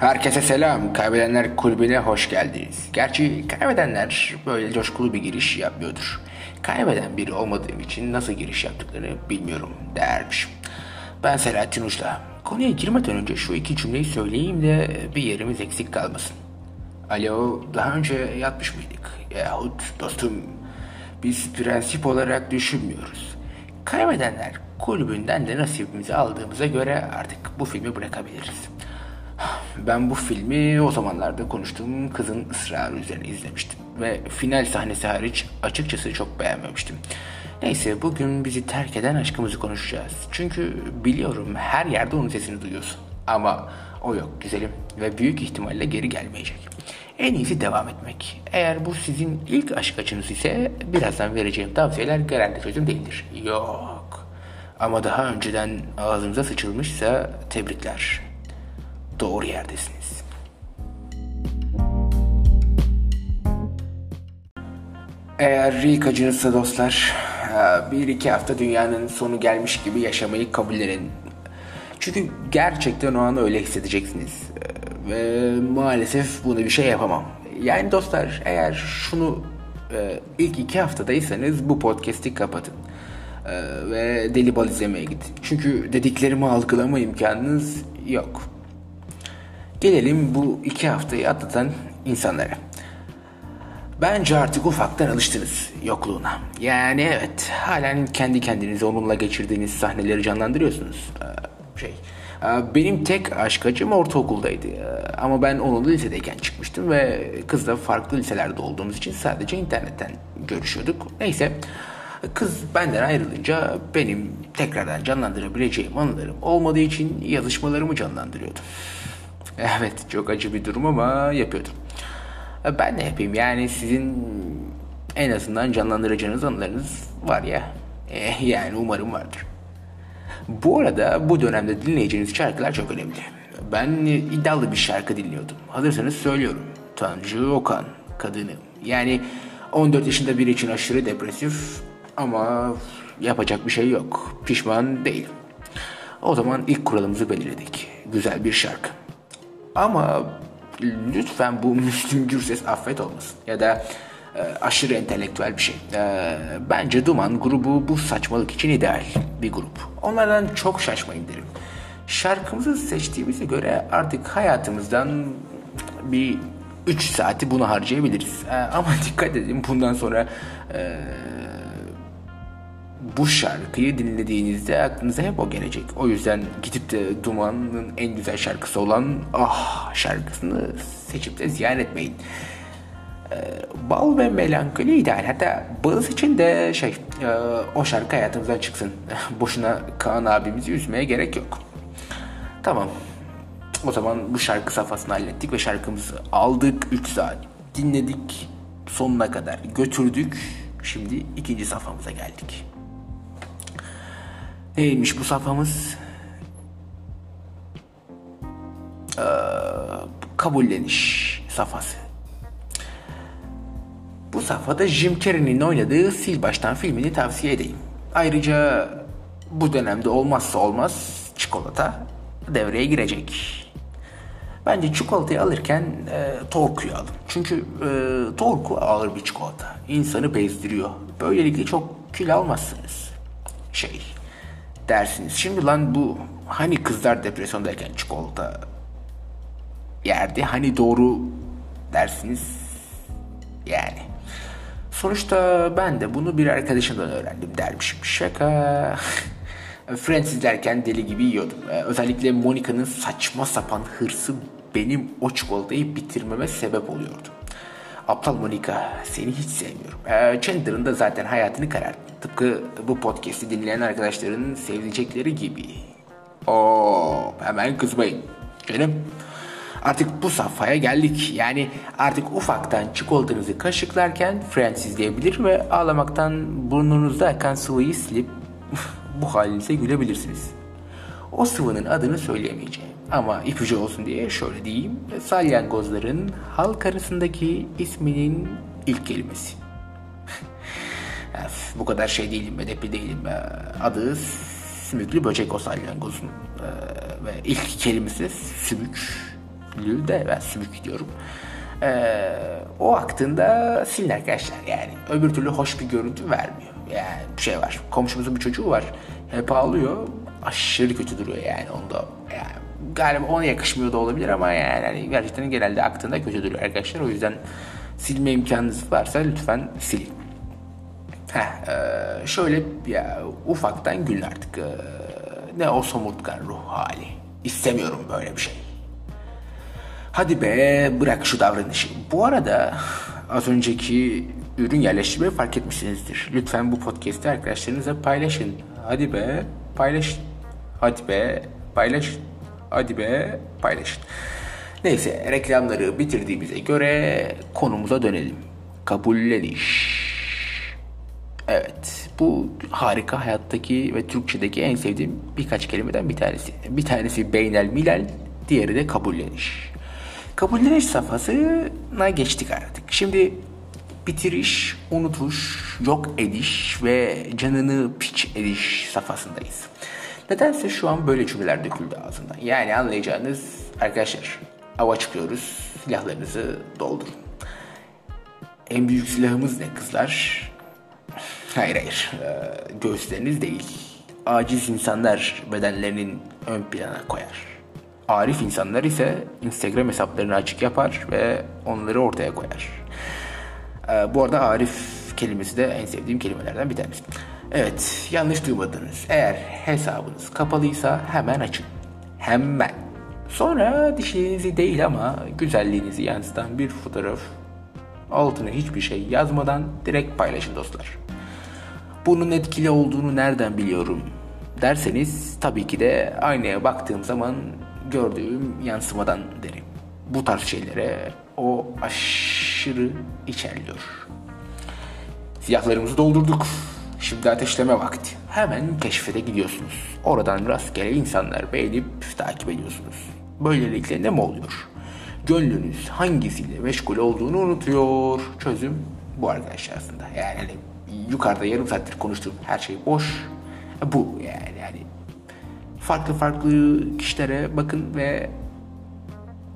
Herkese selam. Kaybedenler kulübüne hoş geldiniz. Gerçi kaybedenler böyle coşkulu bir giriş yapmıyordur. Kaybeden biri olmadığım için nasıl giriş yaptıklarını bilmiyorum dermiş. Ben Selahattin Uçla. Konuya girmeden önce şu iki cümleyi söyleyeyim de bir yerimiz eksik kalmasın. Alo, daha önce yatmış mıydık? Yahut dostum, biz prensip olarak düşünmüyoruz. Kaybedenler kulübünden de nasibimizi aldığımıza göre artık bu filmi bırakabiliriz. Ben bu filmi o zamanlarda konuştuğum kızın ısrarı üzerine izlemiştim. Ve final sahnesi hariç açıkçası çok beğenmemiştim. Neyse bugün bizi terk eden aşkımızı konuşacağız. Çünkü biliyorum her yerde onun sesini duyuyorsun. Ama o yok güzelim ve büyük ihtimalle geri gelmeyecek. En iyisi devam etmek. Eğer bu sizin ilk aşk acınız ise birazdan vereceğim tavsiyeler garanti çözüm değildir. Yok. Ama daha önceden ağzınıza sıçılmışsa tebrikler doğru yerdesiniz. Eğer ilk acınızsa dostlar, bir iki hafta dünyanın sonu gelmiş gibi yaşamayı kabullenin. Çünkü gerçekten o an öyle hissedeceksiniz. Ve maalesef bunu bir şey yapamam. Yani dostlar eğer şunu e, ilk iki haftadaysanız bu podcast'i kapatın. E, ve deli bal izlemeye gidin. Çünkü dediklerimi algılama imkanınız yok. Gelelim bu iki haftayı atlatan insanlara. Bence artık ufaktan alıştınız yokluğuna. Yani evet halen kendi kendinize onunla geçirdiğiniz sahneleri canlandırıyorsunuz. Ee, şey, e, benim tek aşk acım ortaokuldaydı. Ee, ama ben onunla lisedeyken çıkmıştım ve kızla farklı liselerde olduğumuz için sadece internetten görüşüyorduk. Neyse kız benden ayrılınca benim tekrardan canlandırabileceğim anılarım olmadığı için yazışmalarımı canlandırıyordum. Evet çok acı bir durum ama yapıyordum. Ben de yapayım yani sizin en azından canlandıracağınız anılarınız var ya. Eh, yani umarım vardır. Bu arada bu dönemde dinleyeceğiniz şarkılar çok önemli. Ben iddialı bir şarkı dinliyordum. Hazırsanız söylüyorum. Tanju Okan, kadını. Yani 14 yaşında biri için aşırı depresif ama yapacak bir şey yok. Pişman değilim. O zaman ilk kuralımızı belirledik. Güzel bir şarkı. Ama lütfen bu Müslüm Gürses affet olmasın. Ya da e, aşırı entelektüel bir şey. E, bence Duman grubu bu saçmalık için ideal bir grup. Onlardan çok şaşmayın derim. Şarkımızı seçtiğimize göre artık hayatımızdan bir 3 saati buna harcayabiliriz. E, ama dikkat edin bundan sonra e, bu şarkıyı dinlediğinizde aklınıza hep o gelecek. O yüzden gidip de Duman'ın en güzel şarkısı olan Ah şarkısını seçip de ziyan etmeyin. Ee, bal ve melankoli ideal. Hatta Bağız için de şey e, o şarkı hayatımızdan çıksın. Boşuna Kaan abimizi üzmeye gerek yok. Tamam. O zaman bu şarkı safhasını hallettik ve şarkımızı aldık 3 saat. Dinledik sonuna kadar götürdük. Şimdi ikinci safhamıza geldik. Neymiş bu safhamız? Ee, kabulleniş safhası. Bu safhada Jim Carrey'nin oynadığı Sil Baştan filmini tavsiye edeyim. Ayrıca bu dönemde olmazsa olmaz çikolata devreye girecek. Bence çikolatayı alırken e, Torku'yu alın. Çünkü e, Torku ağır bir çikolata. İnsanı bezdiriyor. Böylelikle çok kilo almazsınız. Şey, dersiniz. Şimdi lan bu hani kızlar depresyondayken çikolata yerdi. Hani doğru dersiniz. Yani. Sonuçta ben de bunu bir arkadaşımdan öğrendim dermişim. Şaka. Friends izlerken deli gibi yiyordum. Ee, özellikle Monica'nın saçma sapan hırsı benim o çikolatayı bitirmeme sebep oluyordu. Aptal Monica seni hiç sevmiyorum. Ee, Chandler'ın da zaten hayatını kararttı. Tıpkı bu podcast'i dinleyen arkadaşların sevdicekleri gibi. Oo, hemen kızmayın. Canım. Artık bu safhaya geldik. Yani artık ufaktan çikolatanızı kaşıklarken Friends izleyebilir ve ağlamaktan burnunuzda akan sıvıyı silip bu halinize gülebilirsiniz. O sıvının adını söyleyemeyeceğim. Ama ipucu olsun diye şöyle diyeyim. Salyangozların halk arasındaki isminin ilk kelimesi. bu kadar şey değilim, edepli değilim. Adı sümüklü böcek o salyangozun. Ve ilk kelimesi sümük. sümüklü de ben sümük diyorum. Ee, o aktığında silin arkadaşlar yani. Öbür türlü hoş bir görüntü vermiyor. Yani bir şey var. Komşumuzun bir çocuğu var. Hep ağlıyor. Aşırı kötü duruyor yani onda. Yani galiba ona yakışmıyor da olabilir ama yani hani gerçekten genelde aktığında kötü duruyor arkadaşlar. O yüzden silme imkanınız varsa lütfen silin. Heh, e, şöyle ya, ufaktan gülün artık. E, ne o somurtkan ruh hali. İstemiyorum böyle bir şey. Hadi be bırak şu davranışı. Bu arada az önceki ürün yerleştirmeyi fark etmişsinizdir. Lütfen bu podcast'i arkadaşlarınızla paylaşın. Hadi be paylaşın. Hadi be paylaşın. Hadi be paylaşın. Neyse reklamları bitirdiğimize göre konumuza dönelim. Kabulleniş. Evet, bu harika hayattaki ve Türkçedeki en sevdiğim birkaç kelimeden bir tanesi. Bir tanesi beynel milal, diğeri de kabulleniş. Kabulleniş safhasına geçtik artık. Şimdi bitiriş, unutuş, yok ediş ve canını piç ediş safhasındayız. Nedense şu an böyle cümleler döküldü ağzından. Yani anlayacağınız arkadaşlar ava çıkıyoruz, silahlarınızı doldurun. En büyük silahımız ne kızlar? Hayır hayır. Ee, göğüsleriniz değil. Aciz insanlar bedenlerinin ön plana koyar. Arif insanlar ise Instagram hesaplarını açık yapar ve onları ortaya koyar. Ee, bu arada Arif kelimesi de en sevdiğim kelimelerden bir tanesi. Evet, yanlış duymadınız. Eğer hesabınız kapalıysa hemen açın. Hemen. Sonra dişlerinizi değil ama güzelliğinizi yansıtan bir fotoğraf altına hiçbir şey yazmadan direkt paylaşın dostlar. Bunun etkili olduğunu nereden biliyorum derseniz tabii ki de aynaya baktığım zaman gördüğüm yansımadan derim. Bu tarz şeylere o aşırı içerliyor. Siyahlarımızı doldurduk. Şimdi ateşleme vakti. Hemen keşfete gidiyorsunuz. Oradan rastgele insanlar beğenip takip ediyorsunuz. Böylelikle ne mi oluyor? Gönlünüz hangisiyle meşgul olduğunu unutuyor. Çözüm bu arkadaşlar aslında. Yani hani yukarıda yarım saattir konuştuğum her şey boş. Bu yani yani farklı farklı kişilere bakın ve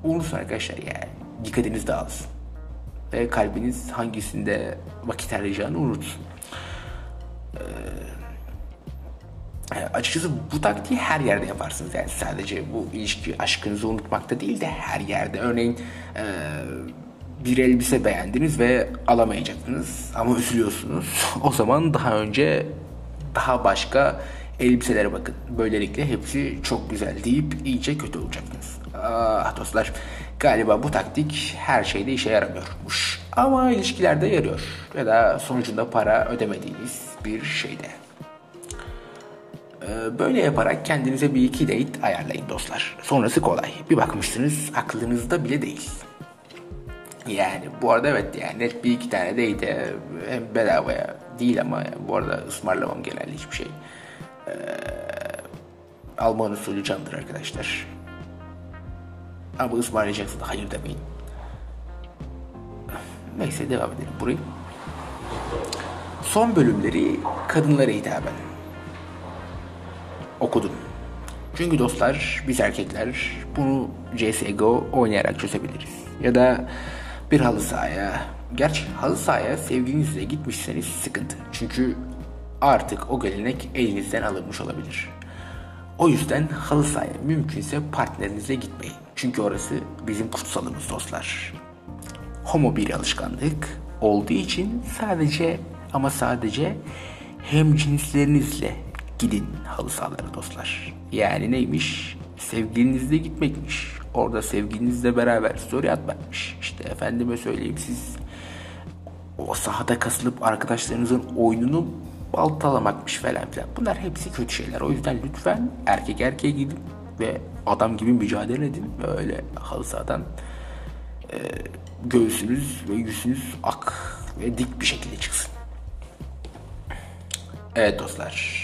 unutun arkadaşlar yani dikkatiniz dağılsın. Ve kalbiniz hangisinde vakit harcayacağını unutsun. Ee, açıkçası bu taktiği her yerde yaparsınız. Yani sadece bu ilişki aşkınızı unutmakta değil de her yerde. Örneğin e, bir elbise beğendiniz ve alamayacaktınız ama üzülüyorsunuz. O zaman daha önce daha başka elbiselere bakın. Böylelikle hepsi çok güzel deyip iyice kötü olacaksınız. Ah dostlar galiba bu taktik her şeyde işe yaramıyormuş. Ama ilişkilerde yarıyor. Ya da sonucunda para ödemediğiniz bir şeyde. Ee, böyle yaparak kendinize bir iki date ayarlayın dostlar. Sonrası kolay. Bir bakmışsınız aklınızda bile değil. Yani bu arada evet yani net bir iki tane date hem bedavaya değil ama bu arada ısmarlamam genelde hiçbir şey. Ee, Alman usulü candır arkadaşlar. Ama ısmarlayacaksın hayır demeyin. Neyse devam edelim burayı. Son bölümleri kadınlara hitaben okudum. Çünkü dostlar biz erkekler bunu CSGO oynayarak çözebiliriz. Ya da bir halı sahaya. Gerçi halı sahaya sevgilinizle gitmişseniz sıkıntı. Çünkü artık o gelenek elinizden alınmış olabilir. O yüzden halı sahaya mümkünse partnerinizle gitmeyin. Çünkü orası bizim kutsalımız dostlar. Homo bir alışkanlık olduğu için sadece ama sadece hem cinslerinizle gidin halı sahalara dostlar. Yani neymiş? Sevgilinizle gitmekmiş. Orada sevgilinizle beraber story atmakmış. İşte efendime söyleyeyim siz o sahada kasılıp arkadaşlarınızın oyununu baltalamakmış falan filan. Bunlar hepsi kötü şeyler. O yüzden lütfen erkek erkeğe gidin ve adam gibi mücadele edin. Böyle halı sahadan e, göğsünüz ve yüzünüz ak ve dik bir şekilde çıksın. Evet dostlar.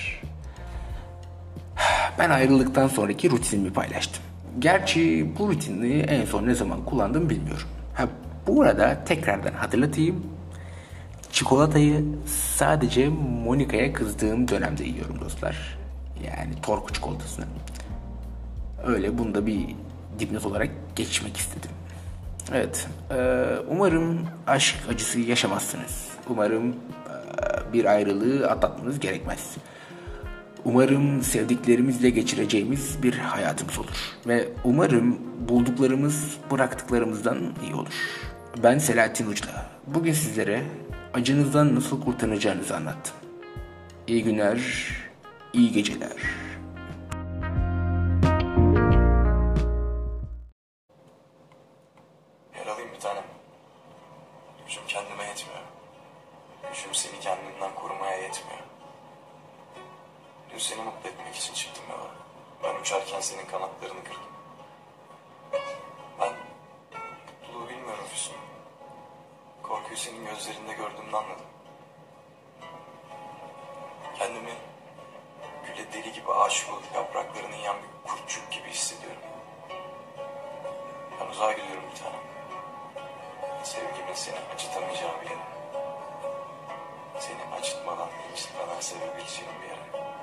Ben ayrıldıktan sonraki rutinimi paylaştım. Gerçi bu rutini en son ne zaman kullandım bilmiyorum. Ha, bu arada tekrardan hatırlatayım. Çikolatayı sadece Monika'ya kızdığım dönemde yiyorum dostlar. Yani Torku çikolatasını. Öyle bunda bir dipnot olarak geçmek istedim. Evet, umarım aşk acısı yaşamazsınız. Umarım bir ayrılığı atlatmanız gerekmez. Umarım sevdiklerimizle geçireceğimiz bir hayatımız olur. Ve umarım bulduklarımız bıraktıklarımızdan iyi olur. Ben Selahattin Uçla. Bugün sizlere acınızdan nasıl kurtaracağınızı anlattım. İyi günler, iyi geceler. Senin gözlerinde gördüğümde anladım. Kendimi güle deli gibi aşık olup yapraklarını yiyen bir kurtçuk gibi hissediyorum. Ben uzağa gidiyorum bir tanem. Sevgimin seni acıtamayacağı bir yere. Seni acıtmadan, incitmeden sevebileceğim bir yere.